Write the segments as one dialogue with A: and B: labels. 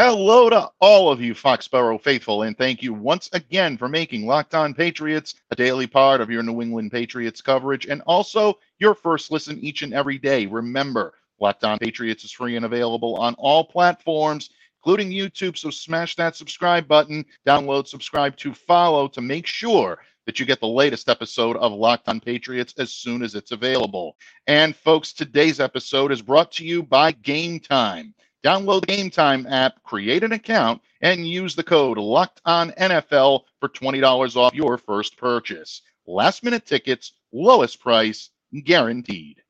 A: Hello to all of you Foxborough faithful, and thank you once again for making Locked On Patriots a daily part of your New England Patriots coverage and also your first listen each and every day. Remember, Locked On Patriots is free and available on all platforms, including YouTube, so smash that subscribe button, download, subscribe to follow to make sure that you get the latest episode of Locked On Patriots as soon as it's available. And folks, today's episode is brought to you by Game Time. Download the Game Time app, create an account, and use the code Locked On NFL for $20 off your first purchase. Last minute tickets, lowest price, guaranteed.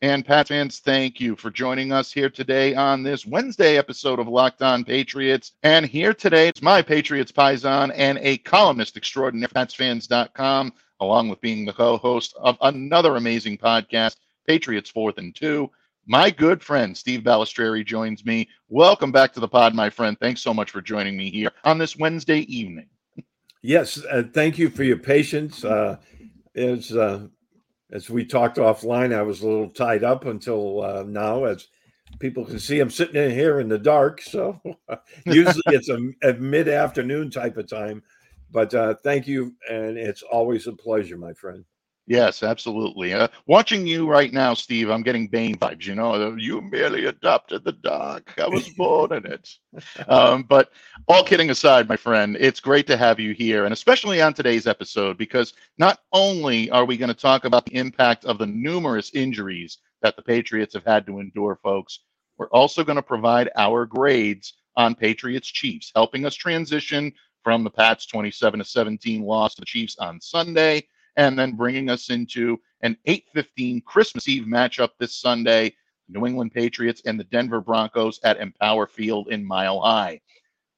A: And Pat fans, thank you for joining us here today on this Wednesday episode of Locked On Patriots. And here today, it's my Patriots Paisan and a columnist extraordinaire, PatsFans.com, along with being the co-host of another amazing podcast, Patriots Fourth and Two. My good friend Steve Balestrieri joins me. Welcome back to the pod, my friend. Thanks so much for joining me here on this Wednesday evening.
B: Yes, uh, thank you for your patience. Uh, as uh, as we talked offline, I was a little tied up until uh, now. As people can see, I'm sitting in here in the dark. So usually it's a, a mid afternoon type of time. But uh, thank you, and it's always a pleasure, my friend.
A: Yes, absolutely. Uh, watching you right now, Steve, I'm getting Bane vibes. You know, you merely adopted the dark. I was born in it. Um, but all kidding aside, my friend, it's great to have you here, and especially on today's episode, because not only are we going to talk about the impact of the numerous injuries that the Patriots have had to endure, folks, we're also going to provide our grades on Patriots Chiefs, helping us transition from the Pats 27 to 17 loss to the Chiefs on Sunday and then bringing us into an 8:15 Christmas Eve matchup this Sunday, New England Patriots and the Denver Broncos at Empower Field in Mile High.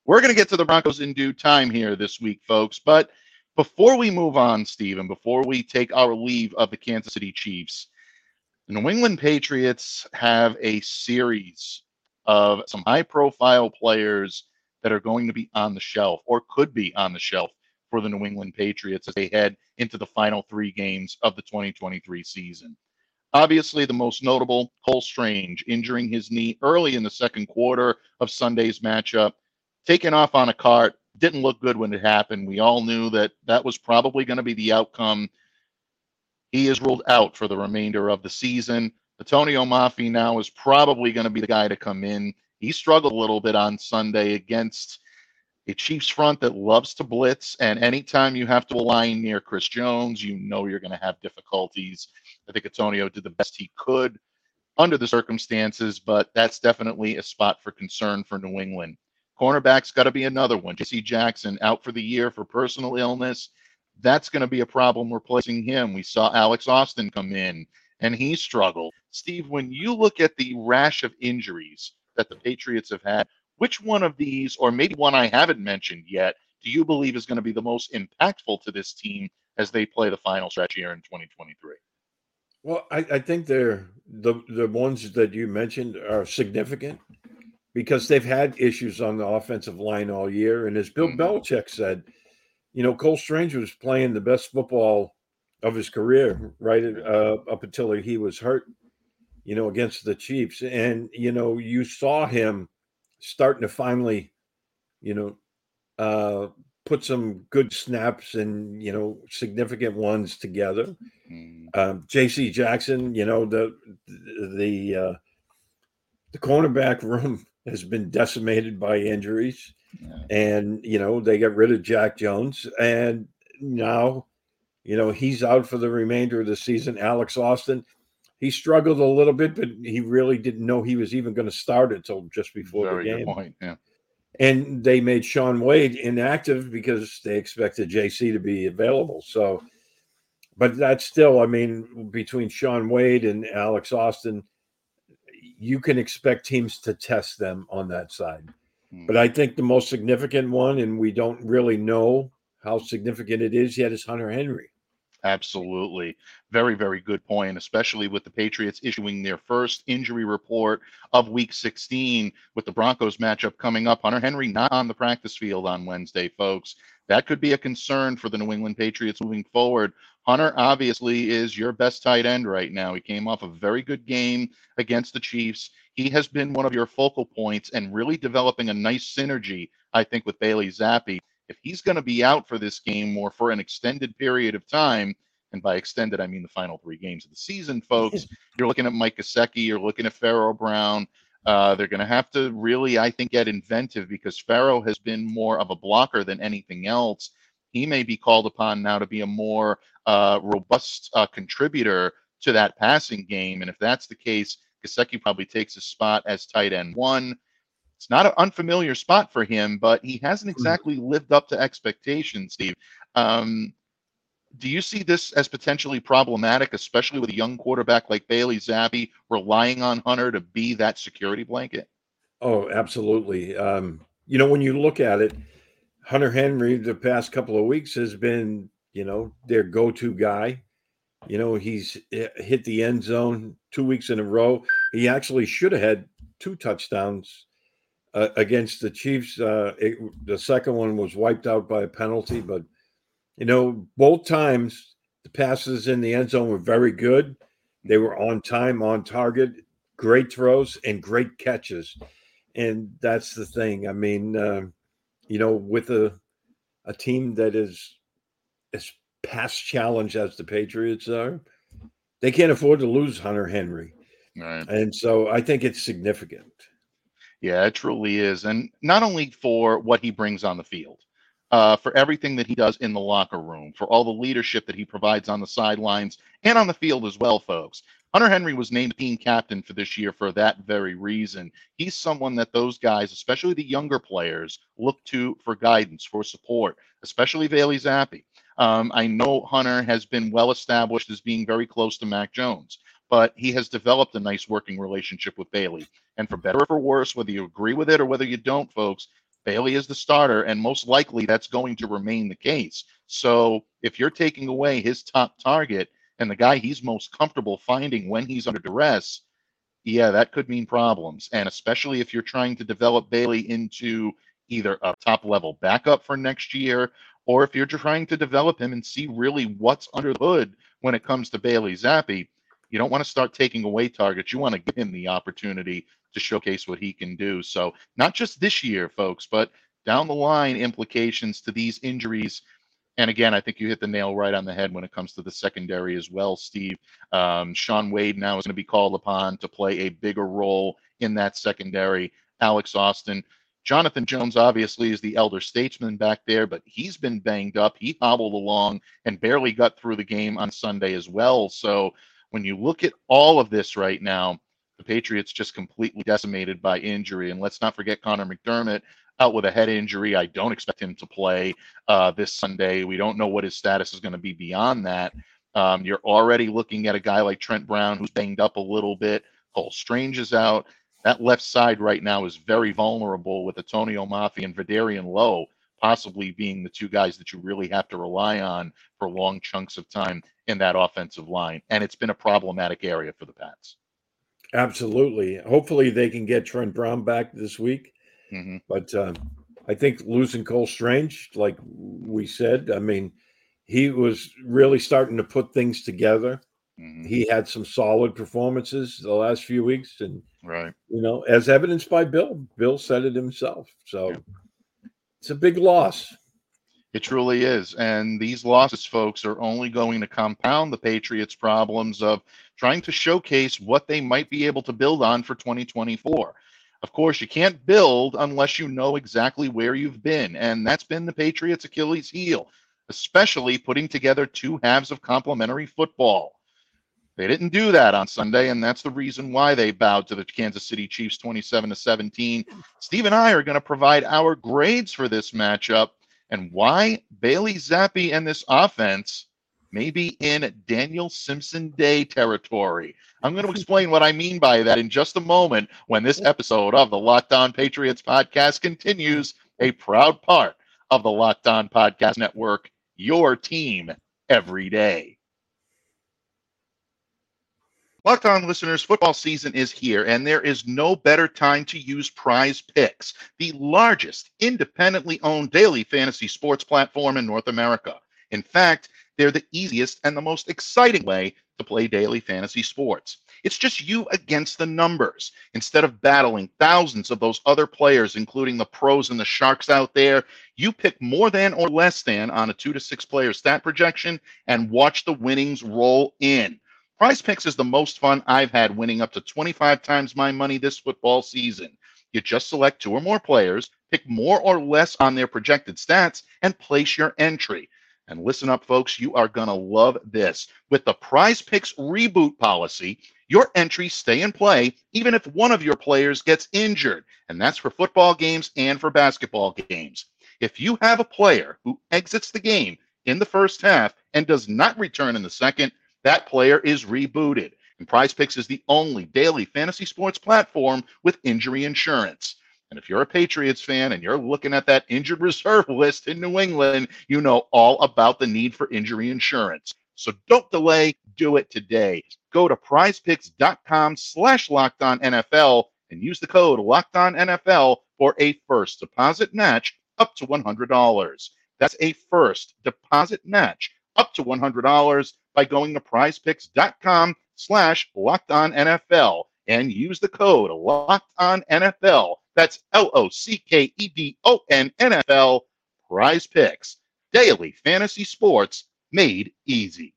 A: We're going to get to the Broncos in due time here this week, folks, but before we move on, Stephen, before we take our leave of the Kansas City Chiefs, the New England Patriots have a series of some high profile players that are going to be on the shelf or could be on the shelf for the New England Patriots as they head into the final three games of the 2023 season. Obviously, the most notable, Cole Strange, injuring his knee early in the second quarter of Sunday's matchup, taken off on a cart, didn't look good when it happened. We all knew that that was probably going to be the outcome. He is ruled out for the remainder of the season. Atonio Mafi now is probably going to be the guy to come in. He struggled a little bit on Sunday against a Chiefs front that loves to blitz, and anytime you have to align near Chris Jones, you know you're going to have difficulties. I think Atonio did the best he could under the circumstances, but that's definitely a spot for concern for New England. Cornerback's got to be another one. J.C. Jackson out for the year for personal illness. That's going to be a problem replacing him. We saw Alex Austin come in, and he struggled. Steve, when you look at the rash of injuries that the Patriots have had, which one of these, or maybe one I haven't mentioned yet, do you believe is going to be the most impactful to this team as they play the final stretch here in 2023?
B: Well, I, I think they're the the ones that you mentioned are significant because they've had issues on the offensive line all year. And as Bill mm-hmm. Belichick said, you know, Cole Strange was playing the best football of his career right uh, up until he was hurt, you know, against the Chiefs. And you know, you saw him starting to finally, you know, uh, put some good snaps and you know significant ones together. Mm. Um, J.C. Jackson, you know the the uh, the cornerback room has been decimated by injuries, yeah. and you know they got rid of Jack Jones, and now you know he's out for the remainder of the season. Alex Austin, he struggled a little bit, but he really didn't know he was even going to start until just before Very the game. Point, yeah. And they made Shaun Wade inactive because they expected JC to be available. So, but that's still, I mean, between Shaun Wade and Alex Austin, you can expect teams to test them on that side. Hmm. But I think the most significant one, and we don't really know how significant it is yet is Hunter Henry.
A: Absolutely. Very, very good point, especially with the Patriots issuing their first injury report of week 16 with the Broncos matchup coming up. Hunter Henry not on the practice field on Wednesday, folks. That could be a concern for the New England Patriots moving forward. Hunter obviously is your best tight end right now. He came off a very good game against the Chiefs. He has been one of your focal points and really developing a nice synergy, I think, with Bailey Zappe if he's going to be out for this game or for an extended period of time, and by extended, I mean the final three games of the season, folks, you're looking at Mike Gesicki, you're looking at Pharaoh Brown. Uh, they're going to have to really, I think, get inventive because Pharaoh has been more of a blocker than anything else. He may be called upon now to be a more uh, robust uh, contributor to that passing game. And if that's the case, Gesicki probably takes a spot as tight end one. It's not an unfamiliar spot for him, but he hasn't hmm. exactly lived up to expectations, Steve. Um, do you see this as potentially problematic, especially with a young quarterback like Bailey Zappe relying on Hunter to be that security blanket?
B: Oh, absolutely. Um, you know, when you look at it, Hunter Henry the past couple of weeks has been, you know, their go-to guy. You know, he's hit the end zone two weeks in a row. He actually should have had two touchdowns uh, against the Chiefs. Uh, it, the second one was wiped out by a penalty, but you know, both times the passes in the end zone were very good. They were on time, on target, great throws, and great catches. And that's the thing. I mean, uh, you know, with a a team that is as past challenge as the Patriots are, they can't afford to lose Hunter Henry. Right. And so I think it's significant.
A: Yeah, it truly is. And not only for what he brings on the field, uh, for everything that he does in the locker room, for all the leadership that he provides on the sidelines and on the field as well, folks. Hunter Henry was named team captain for this year for that very reason. He's someone that those guys, especially the younger players, look to for guidance, for support, especially Bailey Zappe. Um, I know Hunter has been well established as being very close to Mac Jones but he has developed a nice working relationship with Bailey. And for better or for worse, whether you agree with it or whether you don't, folks, Bailey is the starter, and most likely that's going to remain the case. So if you're taking away his top target and the guy he's most comfortable finding when he's under duress, yeah, that could mean problems. And especially if you're trying to develop Bailey into either a top level backup for next year, or if you're trying to develop him and see really what's under the hood when it comes to Bailey Zappe, you don't want to start taking away targets. You want to give him the opportunity to showcase what he can do. So, not just this year, folks, but down the line implications to these injuries. And again, I think you hit the nail right on the head when it comes to the secondary as well, Steve. Um, Shaun Wade now is going to be called upon to play a bigger role in that secondary. Alex Austin. Jonathan Jones obviously is the elder statesman back there, but he's been banged up. He hobbled along and barely got through the game on Sunday as well. So when you look at all of this right now, the Patriots just completely decimated by injury. And let's not forget Conor McDermott out with a head injury. I don't expect him to play uh, this Sunday. We don't know what his status is going to be beyond that. Um, you're already looking at a guy like Trent Brown who's banged up a little bit. Cole Strange is out. That left side right now is very vulnerable with Atonio Mafi and Vederian Lowe possibly being the two guys that you really have to rely on for long chunks of time in that offensive line. And it's been a problematic area for the Pats.
B: Absolutely. Hopefully they can get Trent Brown back this week. Mm-hmm. But uh, I think losing Cole Strange, like we said, I mean, he was really starting to put things together. Mm-hmm. He had some solid performances the last few weeks, and
A: right,
B: you know, as evidenced by Bill. Bill said it himself. So yeah. It's a big loss.
A: It truly is. And these losses, folks, are only going to compound the Patriots' problems of trying to showcase what they might be able to build on for 2024. Of course, you can't build unless you know exactly where you've been. And that's been the Patriots' Achilles heel, especially putting together two halves of complementary football. They didn't do that on Sunday, and that's the reason why they bowed to the Kansas City Chiefs 27 to 17. Steve and I are going to provide our grades for this matchup and why Bailey Zappe and this offense may be in Daniel Simpson Day territory. I'm going to explain what I mean by that in just a moment when this episode of the Locked On Patriots podcast continues, a proud part of the Locked On Podcast Network, your team every day. Locked On listeners, football season is here, and there is no better time to use Prize Picks, the largest independently owned daily fantasy sports platform in North America. In fact, they're the easiest and the most exciting way to play daily fantasy sports. It's just you against the numbers. Instead of battling thousands of those other players, including the pros and the sharks out there, you pick more than or less than on a two to six player stat projection and watch the winnings roll in. Prize Picks is the most fun I've had winning up to 25 times my money this football season. You just select two or more players, pick more or less on their projected stats, and place your entry. And listen up, folks, you are going to love this. With the Prize Picks reboot policy, your entries stay in play even if one of your players gets injured. And that's for football games and for basketball games. If you have a player who exits the game in the first half and does not return in the second, that player is rebooted. And Prize Picks is the only daily fantasy sports platform with injury insurance. And if you're a Patriots fan and you're looking at that injured reserve list in New England, you know all about the need for injury insurance. So don't delay, do it today. Go to prizepicks.com slash locked on NFL and use the code locked on NFL for a first deposit match up to $100. That's a first deposit match up to $100 by going to prizepicks.com slash locked on NFL and use the code locked on NFL. That's L O C K E D O N NFL prize picks. Daily fantasy sports made easy.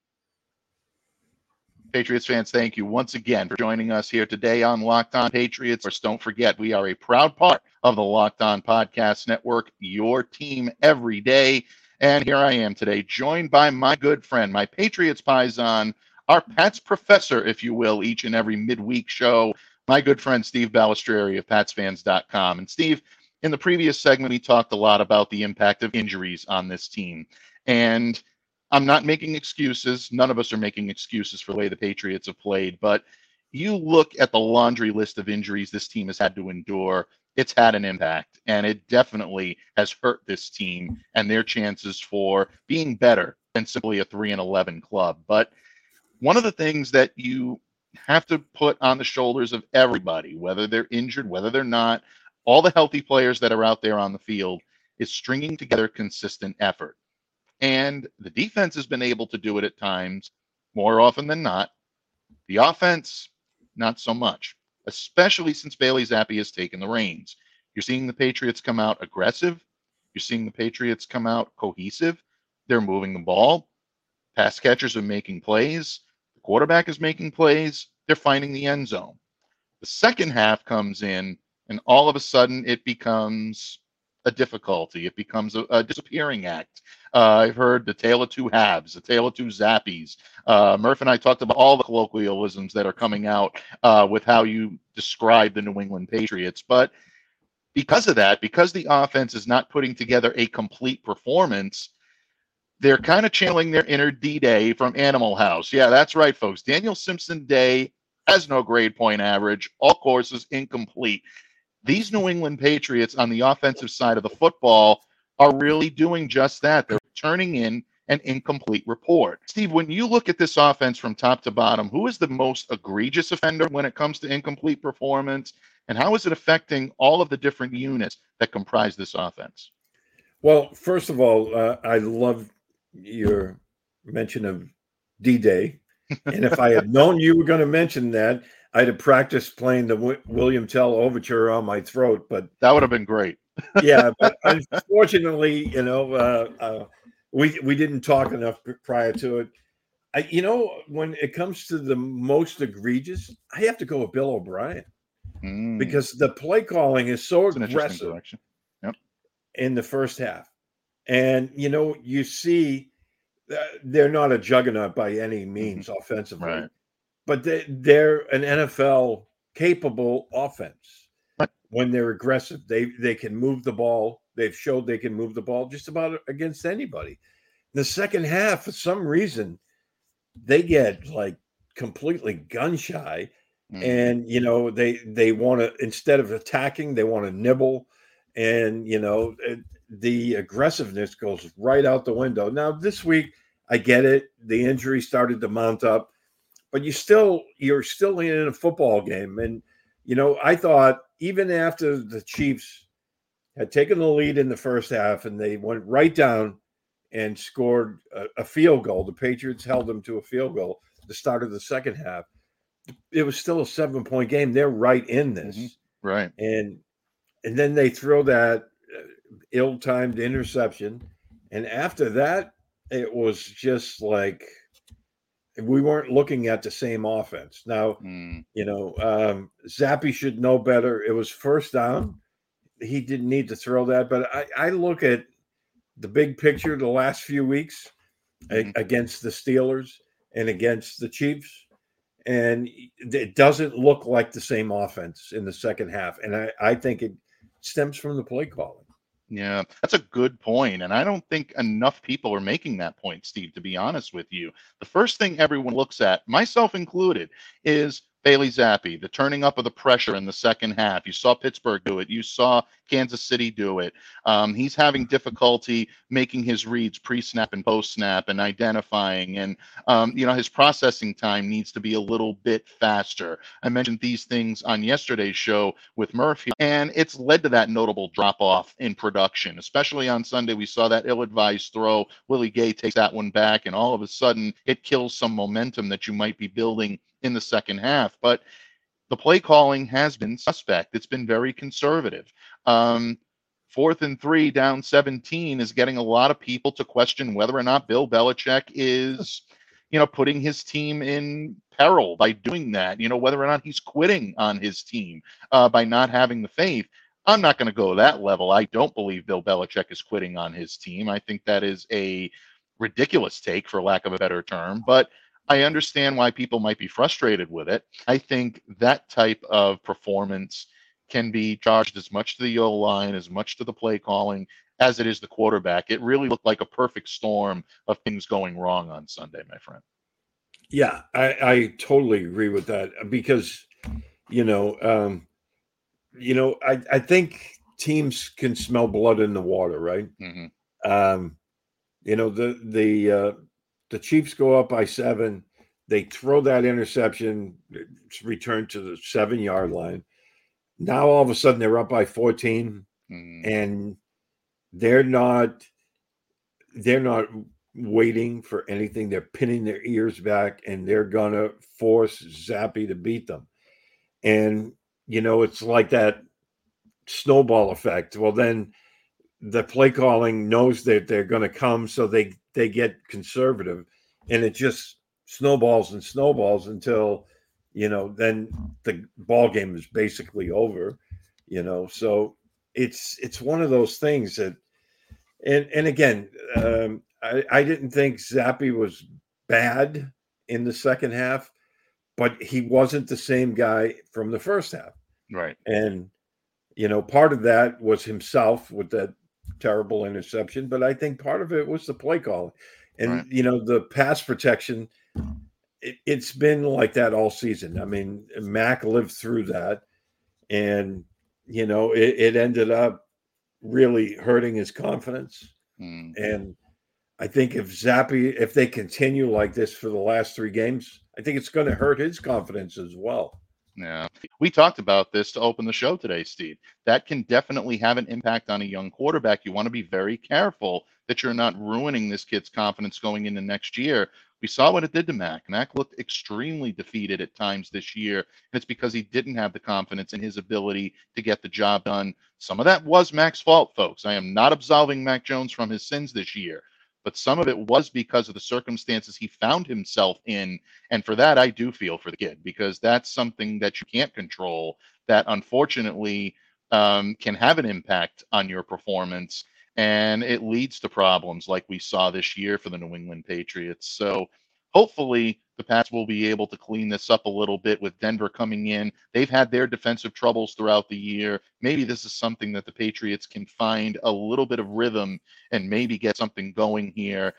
A: Patriots fans, thank you once again for joining us here today on Locked On Patriots. Of don't forget, we are a proud part of the Locked On Podcast Network, your team every day. And here I am today, joined by my good friend, my Patriots Paisan, our Pats professor, if you will, each and every midweek show, my good friend Steve Balestrieri of PatsFans.com. And Steve, in the previous segment, we talked a lot about the impact of injuries on this team. And I'm not making excuses. None of us are making excuses for the way the Patriots have played. But you look at the laundry list of injuries this team has had to endure, it's had an impact. And it definitely has hurt this team and their chances for being better than simply a 3 and 11 club. But one of the things that you have to put on the shoulders of everybody, whether they're injured, whether they're not, all the healthy players that are out there on the field, is stringing together consistent effort. And the defense has been able to do it at times more often than not. The offense, not so much, especially since Bailey Zappe has taken the reins. You're seeing the Patriots come out aggressive. You're seeing the Patriots come out cohesive. They're moving the ball. Pass catchers are making plays. The quarterback is making plays. They're finding the end zone. The second half comes in, and all of a sudden it becomes a difficulty. It becomes a, a disappearing act. Uh, I've heard the tale of two halves, the tale of two zappies. Uh, Murph and I talked about all the colloquialisms that are coming out uh, with how you describe the New England Patriots. But because of that, because the offense is not putting together a complete performance, they're kind of channeling their inner D Day from Animal House. Yeah, that's right, folks. Daniel Simpson Day has no grade point average, all courses incomplete these New England Patriots on the offensive side of the football are really doing just that. They're turning in an incomplete report. Steve, when you look at this offense from top to bottom, who is the most egregious offender when it comes to incomplete performance? And how is it affecting all of the different units that comprise this offense?
B: Well, first of all, uh, I love your mention of D Day. and if I had known you were going to mention that, I'd have practiced playing the w- William Tell overture on my throat, but
A: that would have been great.
B: yeah, but unfortunately, you know, uh, uh, we we didn't talk enough prior to it. I, you know, when it comes to the most egregious, I have to go with Bill O'Brien mm. because the play calling is so That's aggressive
A: yep.
B: in the first half, and you know, you see, uh, they're not a juggernaut by any means mm-hmm. offensively.
A: Right
B: but they, they're an NFL capable offense when they're aggressive. They they can move the ball. They've showed they can move the ball just about against anybody. The second half, for some reason, they get like completely gun shy, mm. and you know they they want to instead of attacking, they want to nibble, and you know the aggressiveness goes right out the window. Now this week, I get it. The injury started to mount up, but you still you're still in a football game, and you know I thought even after the Chiefs had taken the lead in the first half and they went right down and scored a, a field goal, the Patriots held them to a field goal. The start of the second half, it was still a seven point game. They're right in this,
A: mm-hmm. right?
B: And and then they throw that uh, ill-timed interception, and after that, it was just like we weren't looking at the same offense. Now, mm. you know, um, Zappe should know better. It was first down. He didn't need to throw that, but I, I look at the big picture the last few weeks mm-hmm. a, against the Steelers and against the Chiefs and it doesn't look like the same offense in the second half. And I, I think it stems from the play calling.
A: Yeah, that's a good point. And I don't think enough people are making that point, Steve, to be honest with you. The first thing everyone looks at, myself included, is Bailey Zappe, the turning up of the pressure in the second half. You saw Pittsburgh do it. You saw Kansas City do it. Um, he's having difficulty making his reads pre-snap and post-snap and identifying, and um, you know his processing time needs to be a little bit faster. I mentioned these things on yesterday's show with Murphy, and it's led to that notable drop-off in production. Especially on Sunday, we saw that ill-advised throw. Willie Gay takes that one back, and all of a sudden, it kills some momentum that you might be building in the second half. But the play calling has been suspect. It's been very conservative. Um, fourth and three down 17 is getting a lot of people to question whether or not Bill Belichick is, you know, putting his team in peril by doing that. You know, whether or not he's quitting on his team uh, by not having the faith. I'm not going to go that level. I don't believe Bill Belichick is quitting on his team. I think that is a ridiculous take, for lack of a better term. But I understand why people might be frustrated with it. I think that type of performance can be charged as much to the O line, as much to the play calling as it is the quarterback. It really looked like a perfect storm of things going wrong on Sunday, my friend.
B: Yeah, I, I totally agree with that because, you know, um, you know, I, I think teams can smell blood in the water, right? Mm-hmm. Um, you know, the the uh, the Chiefs go up by seven. They throw that interception, return to the seven yard line. Now all of a sudden they're up by 14 mm. and they're not they're not waiting for anything. They're pinning their ears back and they're gonna force Zappe to beat them. And you know, it's like that snowball effect. Well, then the play calling knows that they're going to come, so they they get conservative, and it just snowballs and snowballs until you know then the ball game is basically over. You know, so it's it's one of those things that, and and again, um, I I didn't think Zappe was bad in the second half, but he wasn't the same guy from the first half.
A: Right.
B: And you know, part of that was himself with that terrible interception, but I think part of it was the play call. And, right. you know, the pass protection, it, has been like that all season. I mean, Mac lived through that. And, you know, it, it ended up really hurting his confidence. Mm. And I think if Zappe, if they continue like this for the last three games, I think it's going to hurt his confidence as well.
A: Yeah. We talked about this to open the show today, Steve. That can definitely have an impact on a young quarterback. You want to be very careful that you're not ruining this kid's confidence going into next year. We saw what it did to Mac. Mac looked extremely defeated at times this year, and it's because he didn't have the confidence in his ability to get the job done. Some of that was Mac's fault, folks. I am not absolving Mac Jones from his sins this year but some of it was because of the circumstances he found himself in. And for that, I do feel for the kid because that's something that you can't control that unfortunately um, can have an impact on your performance. And it leads to problems like we saw this year for the New England Patriots. So hopefully the Pats will be able to clean this up a little bit with Denver coming in. They've had their defensive troubles throughout the year. Maybe this is something that the Patriots can find a little bit of rhythm and maybe get something going here.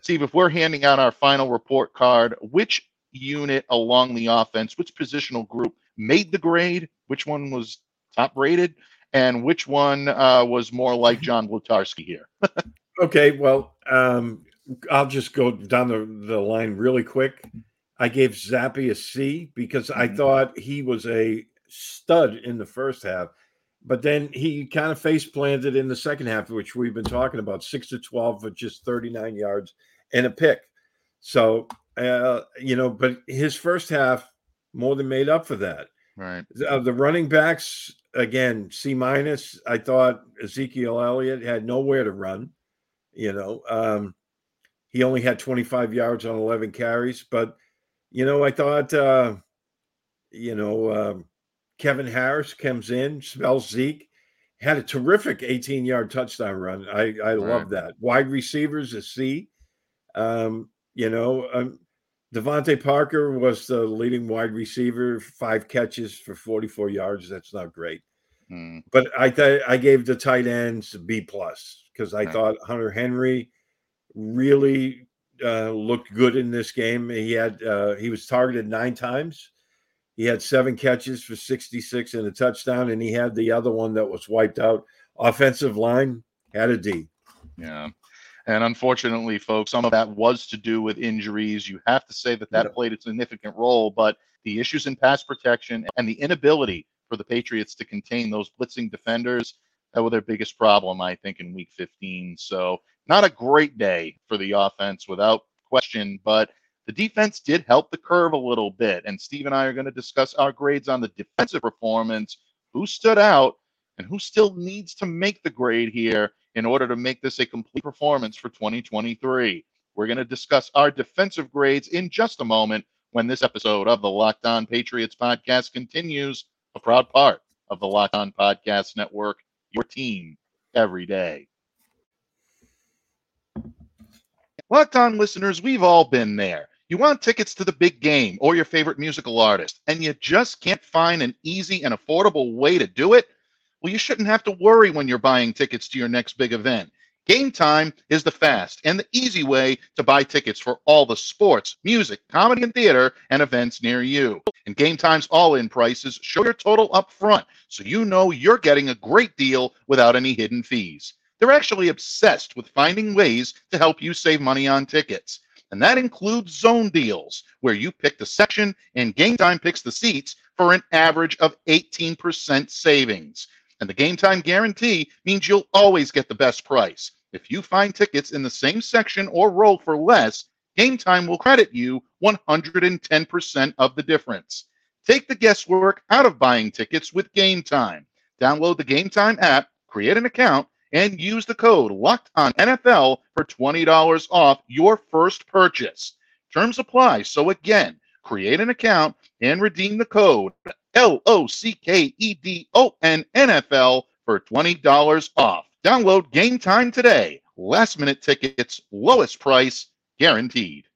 A: Steve, if we're handing out our final report card, which unit along the offense, which positional group made the grade, which one was top rated, and which one uh, was more like John Blutarsky here?
B: okay, well, um, I'll just go down the, the line really quick. I gave Zappe a C because I mm-hmm. thought he was a stud in the first half, but then he kind of face planted in the second half, which we've been talking about six to 12 for just 39 yards and a pick. So, uh, you know, but his first half more than made up for that.
A: Right.
B: Uh, the running backs, again, C minus. I thought Ezekiel Elliott had nowhere to run. You know, um, he only had 25 yards on 11 carries, but you know, I thought, uh, you know, um, Kevin Harris comes in, spells Zeke, had a terrific 18 yard touchdown run. I, I right. love that. Wide receivers, a C. Um, you know, um, DeVante Parker was the leading wide receiver, five catches for 44 yards. That's not great. Hmm. But I th- I gave the tight ends B plus because I right. thought Hunter Henry really uh, looked good in this game. He had uh, he was targeted nine times. He had seven catches for 66 and a touchdown, and he had the other one that was wiped out. Offensive line had a D.
A: Yeah. And unfortunately, folks, some of that was to do with injuries. You have to say that that yeah. played a significant role, but the issues in pass protection and the inability for the Patriots to contain those blitzing defenders that were their biggest problem, I think, in week 15. So, not a great day for the offense without question, but the defense did help the curve a little bit. And Steve and I are going to discuss our grades on the defensive performance, who stood out, and who still needs to make the grade here in order to make this a complete performance for 2023. We're going to discuss our defensive grades in just a moment when this episode of the Locked On Patriots podcast continues, a proud part of the Locked On Podcast Network, your team every day. Locked On listeners, we've all been there. You want tickets to the big game or your favorite musical artist, and you just can't find an easy and affordable way to do it? Well, you shouldn't have to worry when you're buying tickets to your next big event. Game Time is the fast and the easy way to buy tickets for all the sports, music, comedy, and theater and events near you. And Game Time's all in prices show your total up front so you know you're getting a great deal without any hidden fees. They're actually obsessed with finding ways to help you save money on tickets. And that includes zone deals, where you pick the section and Game Time picks the seats for an average of 18% savings. And the game time guarantee means you'll always get the best price. If you find tickets in the same section or row for less, Game Time will credit you 110% of the difference. Take the guesswork out of buying tickets with Game Time. Download the Game Time app, create an account, and use the code Locked On NFL for $20 off your first purchase. Terms apply. So again, create an account and redeem the code L O C K E D O N N F L for $20 off. Download game time today. Last minute tickets, lowest price guaranteed.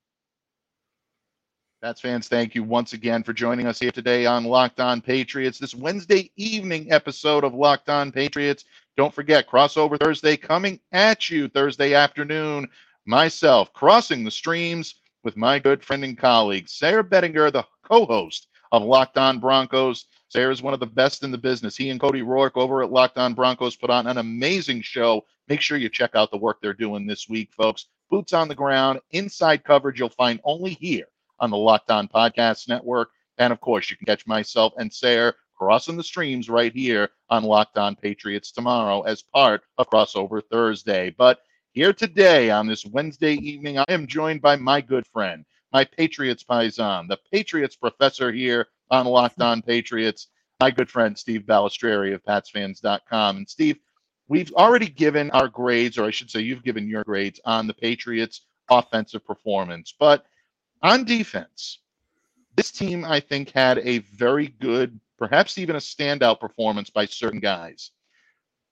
A: That's fans. Thank you once again for joining us here today on Locked On Patriots. This Wednesday evening episode of Locked On Patriots. Don't forget, crossover Thursday coming at you Thursday afternoon. Myself crossing the streams with my good friend and colleague, Sayre Bedinger, the co host of Locked On Broncos. Sarah is one of the best in the business. He and Cody Roark over at Locked On Broncos put on an amazing show. Make sure you check out the work they're doing this week, folks. Boots on the ground, inside coverage you'll find only here on the Locked On Podcast Network. And of course, you can catch myself and Sayre crossing the streams right here on Locked On Patriots tomorrow as part of Crossover Thursday. But here today on this Wednesday evening, I am joined by my good friend, my Patriots Paisan, the Patriots professor here on Locked On Patriots, my good friend Steve Balestrieri of PatsFans.com. And Steve, we've already given our grades, or I should say, you've given your grades on the Patriots' offensive performance. But on defense, this team, I think, had a very good, perhaps even a standout performance by certain guys.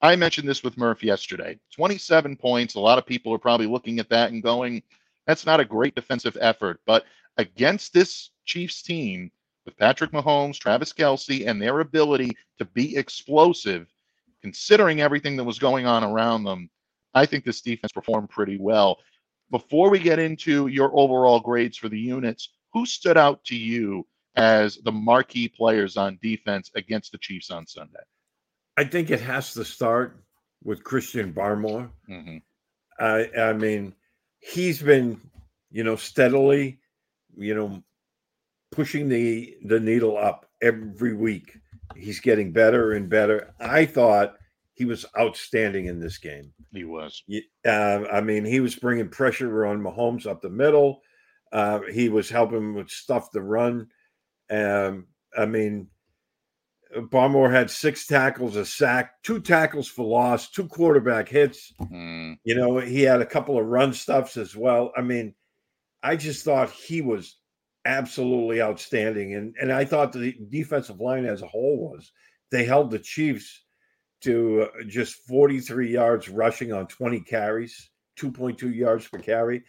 A: I mentioned this with Murph yesterday 27 points. A lot of people are probably looking at that and going, that's not a great defensive effort. But against this Chiefs team, with Patrick Mahomes, Travis Kelce, and their ability to be explosive, considering everything that was going on around them, I think this defense performed pretty well. Before we get into your overall grades for the units, who stood out to you as the marquee players on defense against the Chiefs on Sunday?
B: I think it has to start with Christian Barmore.
A: hmm
B: I I mean, he's been, you know, steadily, you know, pushing the the needle up every week. He's getting better and better. I thought he was outstanding in this game.
A: He was.
B: Uh, I mean, he was bringing pressure on Mahomes up the middle. Uh, he was helping with stuff to run. Um, I mean, Barmore had six tackles, a sack, two tackles for loss, two quarterback hits.
A: Mm,
B: You know, he had a couple of run stuffs as well. I mean, I just thought he was absolutely outstanding. And and I thought the defensive line as a whole was. They held the Chiefs to uh, just 43 yards rushing on 20 carries, 2.2 yards per carry.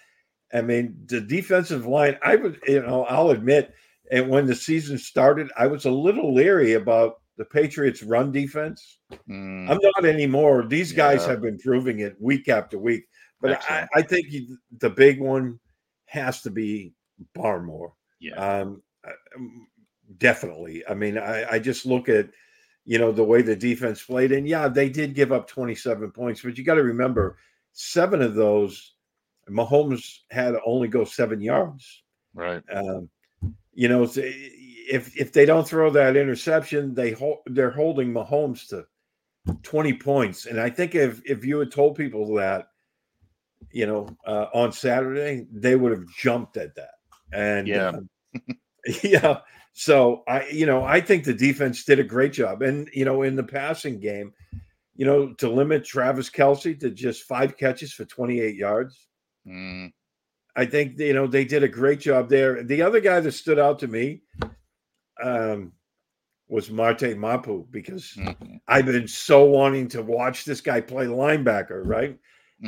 B: I mean, the defensive line, I would, you know, I'll admit, and when the season started, I was a little leery about the Patriots' run defense.
A: mm,
B: I'm not anymore. These guys have been proving it week after week. But I, I think you- the big one has to be Barmore.
A: yeah.
B: Um, um, definitely. I mean, I, I just look at, you know, the way the defense played. And yeah, they did give up 27 points, but you got to remember seven of those, Mahomes had only go seven yards.
A: right.
B: Um, you know, if if they don't throw that interception, they hold they're holding Mahomes to twenty points. And I think if if you had told people that, you know, uh, on Saturday, they would have jumped at that. And
A: Yeah.
B: um, yeah. So I, you know, I think the defense did a great job. And you know, in the passing game, you know, to limit Travis Kelce to just five catches for twenty eight yards.
A: Mm,
B: I think you know they did a great job there. The other guy that stood out to me um, was Marte Mapu because
A: mhm,
B: I've been so wanting to watch this guy play linebacker, right?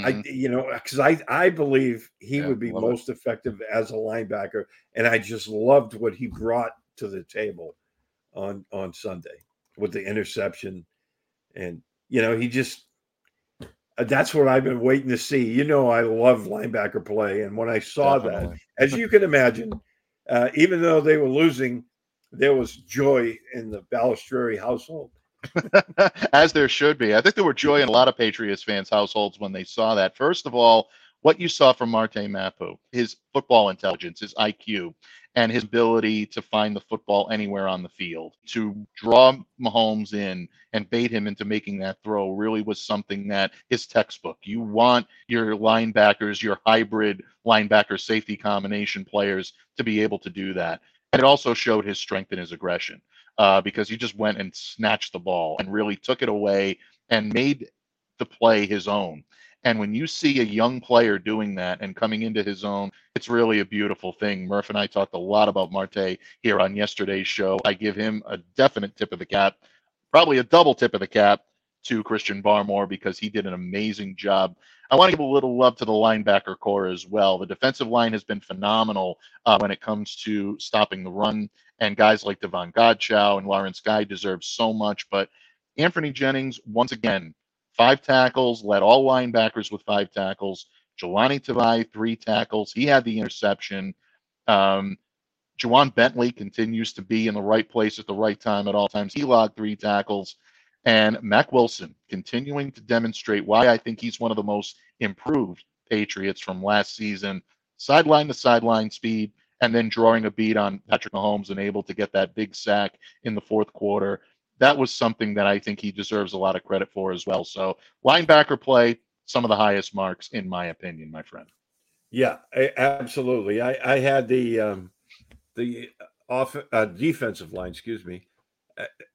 B: I
A: mhm.
B: you know because I I believe he
A: Yeah,
B: would be
A: love it.
B: most effective as a linebacker, and I just loved what he brought to the table on on Sunday with the interception, and you know he just that's what I've been waiting to see. You know, I love linebacker play, and when I saw that, as you can imagine, uh, even though they were losing, there was joy in the Balestrieri household.
A: As there should be. I think there were joy in a lot of Patriots fans' households when they saw that. First of all, what you saw from Marte Mapu, his football intelligence, his IQ, and his ability to find the football anywhere on the field, to draw Mahomes in and bait him into making that throw really was something that is textbook. You want your linebackers, your hybrid linebacker safety combination players to be able to do that. And it also showed his strength and his aggression uh, because he just went and snatched the ball and really took it away and made the play his own. And when you see a young player doing that and coming into his own, it's really a beautiful thing. Murph and I talked a lot about Marte here on yesterday's show. I give him a definite tip of the cap, probably a double tip of the cap to Christian Barmore because he did an amazing job. I want to give a little love to the linebacker corps as well. The defensive line has been phenomenal uh, when it comes to stopping the run and guys like Davon Godchaux and Lawrence Guy deserve so much. But Anfernee Jennings, once again, five tackles, led all linebackers with five tackles. Jahlani Tavai, three tackles. He had the interception. Um, Ja'Whaun Bentley continues to be in the right place at the right time at all times. He logged three tackles. And Mack Wilson continuing to demonstrate why I think he's one of the most improved Patriots from last season. Sideline to sideline speed, and then drawing a beat on Patrick Mahomes and able to get that big sack in the fourth quarter. That was something that I think he deserves a lot of credit for as well. So linebacker play, some of the highest marks in my opinion, my friend.
B: Yeah, absolutely. I, I had the um, the off uh, defensive line, excuse me,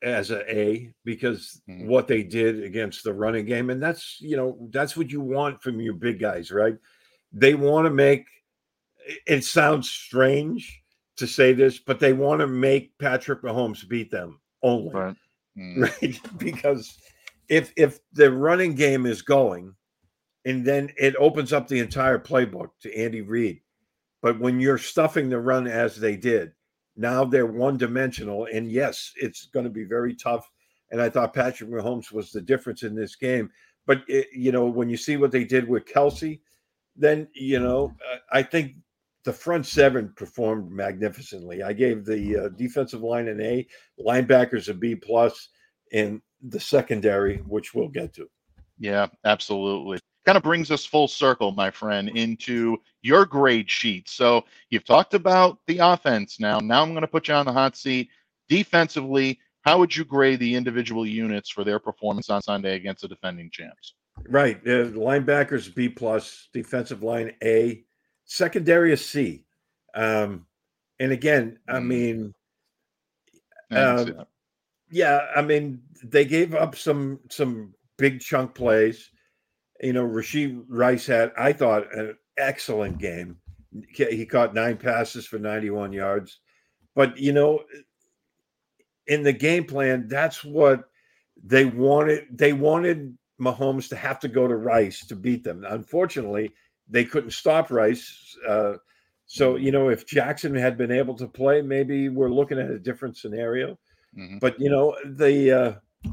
B: as a A because
A: Mhm.
B: what they did against the running game, and that's you know that's what you want from your big guys, right? They want to make. it- It sounds strange to say this, but they want to make Patrick Mahomes beat them only
A: Right. Mm,
B: right? because if if the running game is going, and then it opens up the entire playbook to Andy Reid. But when you're stuffing the run as they did, now they're one dimensional. And yes, it's going to be very tough. And I thought Patrick Mahomes was the difference in this game. But it, you know, when you see what they did with Kelce, then you know I think the front seven performed magnificently. I gave the uh, defensive line an A, linebackers a B plus, and the secondary, which we'll get to.
A: Yeah, absolutely. Kind of brings us full circle, my friend, into your grade sheet. So you've talked about the offense now. Now I'm going to put you on the hot seat. Defensively, how would you grade the individual units for their performance on Sunday against the defending champs?
B: Right. Uh, linebackers B plus, defensive line A, secondary is C. Um, and again, I
A: Mm.
B: mean, Um,
A: that.
B: yeah, I mean, they gave up some some big chunk plays. You know, Rashee Rice had, I thought, an excellent game. He caught nine passes for 91 yards. But you know, in the game plan, that's what they wanted. They wanted Mahomes to have to go to Rice to beat them. Unfortunately, they couldn't stop Rice. Uh, so you know, if Jackson had been able to play, maybe we're looking at a different scenario.
A: Mhm.
B: But you know, the uh,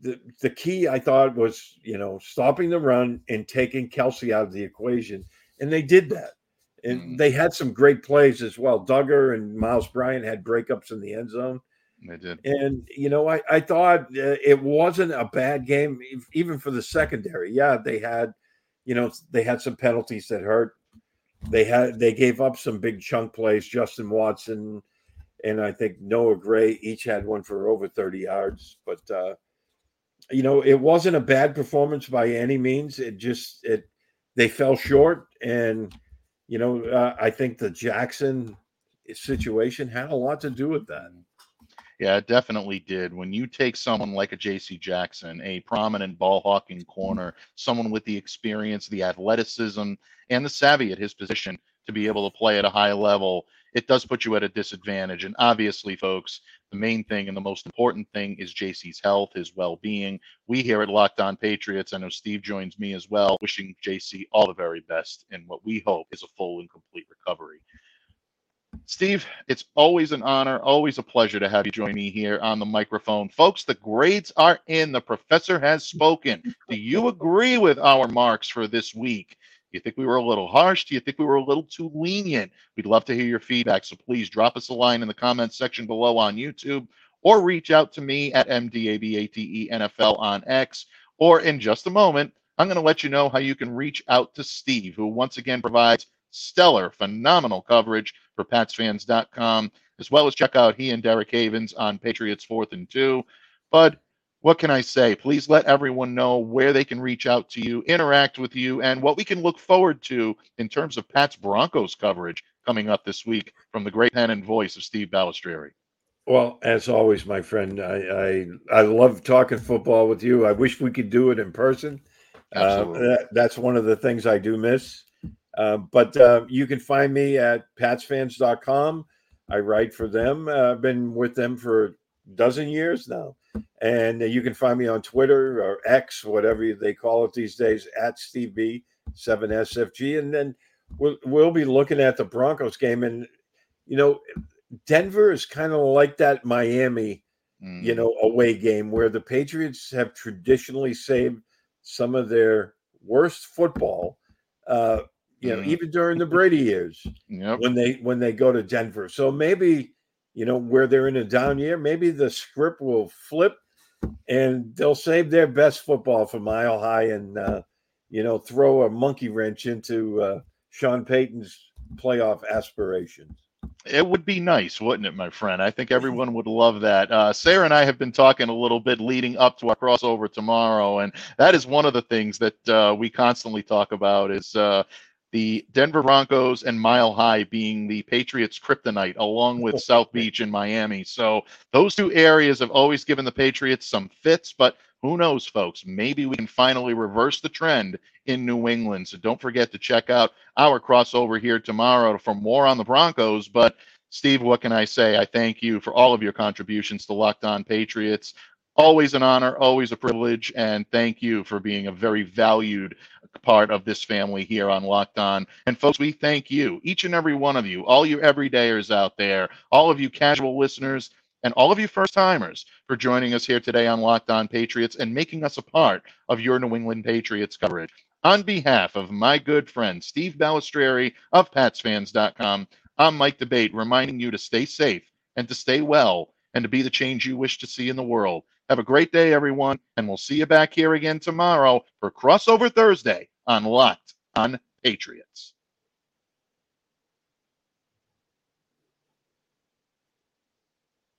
B: the the key I thought was you know stopping the run and taking Kelce out of the equation, and they did that. And
A: Mhm.
B: they had some great plays as well. Dugger and Miles Bryant had breakups in the end zone.
A: They did.
B: And you know, I I thought uh, it wasn't a bad game, even for the secondary. Yeah, they had, you know, they had some penalties that hurt. They had they gave up some big chunk plays. Justin Watson and I think Noah Gray each had one for over thirty yards. But uh, you know, it wasn't a bad performance by any means. It just it they fell short, and you know, uh, I think the Jackson situation had a lot to do with that.
A: Yeah, it definitely did. When you take someone like a JC Jackson, a prominent ball hawking corner, someone with the experience, the athleticism, and the savvy at his position to be able to play at a high level, it does put you at a disadvantage. And obviously, folks, the main thing and the most important thing is JC's health, his well being. We here at Locked On Patriots, I know Steve joins me as well, wishing JC all the very best in what we hope is a full and complete recovery. Steve, it's always an honor, always a pleasure to have you join me here on the microphone. Folks, the grades are in. The professor has spoken. Do you agree with our marks for this week? Do you think we were a little harsh? Do you think we were a little too lenient? We'd love to hear your feedback. So please drop us a line in the comments section below on YouTube or reach out to me at MDABATENFL on X. Or in just a moment, I'm going to let you know how you can reach out to Steve, who once again provides stellar, phenomenal coverage for PatsFans.com, as well as check out he and Derek Havens on Patriots Fourth and Two. Bud, what can I say? Please let everyone know where they can reach out to you, interact with you, and what we can look forward to in terms of Pats Broncos coverage coming up this week from the great pen and voice of Steve Balestrieri.
B: Well, as always, my friend, I, I I love talking football with you. I wish we could do it in person. Uh,
A: Absolutely.
B: that, that's one of the things I do miss. Uh, but uh, you can find me at patsfans.com. I write for them. Uh, I've been with them for a dozen years now. And you can find me on Twitter or X, whatever they call it these days, at Steve B, 7SFG. And then we'll, we'll be looking at the Broncos game. And, you know, Denver is kind of like that Miami
A: Mm,
B: you know, away game where the Patriots have traditionally saved some of their worst football, uh, you know,
A: Mhm.
B: even during the Brady years
A: Yep.
B: when they when they go to Denver. So maybe, you know, where they're in a down year, maybe the script will flip and they'll save their best football for Mile High and uh, you know, throw a monkey wrench into uh, Sean Payton's playoff aspirations.
A: It would be nice, wouldn't it, my friend? I think everyone would love that. Uh, Sayre and I have been talking a little bit leading up to our crossover tomorrow, and that is one of the things that uh, we constantly talk about is uh, the Denver Broncos and Mile High being the Patriots' kryptonite, along with South Beach and Miami. So those two areas have always given the Patriots some fits, but who knows, folks? Maybe we can finally reverse the trend in New England. So don't forget to check out our crossover here tomorrow for more on the Broncos. But Steve, what can I say? I thank you for all of your contributions to Locked On Patriots. Always an honor, always a privilege, and thank you for being a very valued part of this family here on Locked On. And folks, we thank you, each and every one of you, all you everydayers out there, all of you casual listeners, and all of you first timers for joining us here today on Locked On Patriots and making us a part of your New England Patriots coverage. On behalf of my good friend Steve Balestrieri of PatsFans.com, I'm Mike D'Abate, reminding you to stay safe and to stay well and to be the change you wish to see in the world. Have a great day, everyone, and we'll see you back here again tomorrow for Crossover Thursday on Locked on Patriots.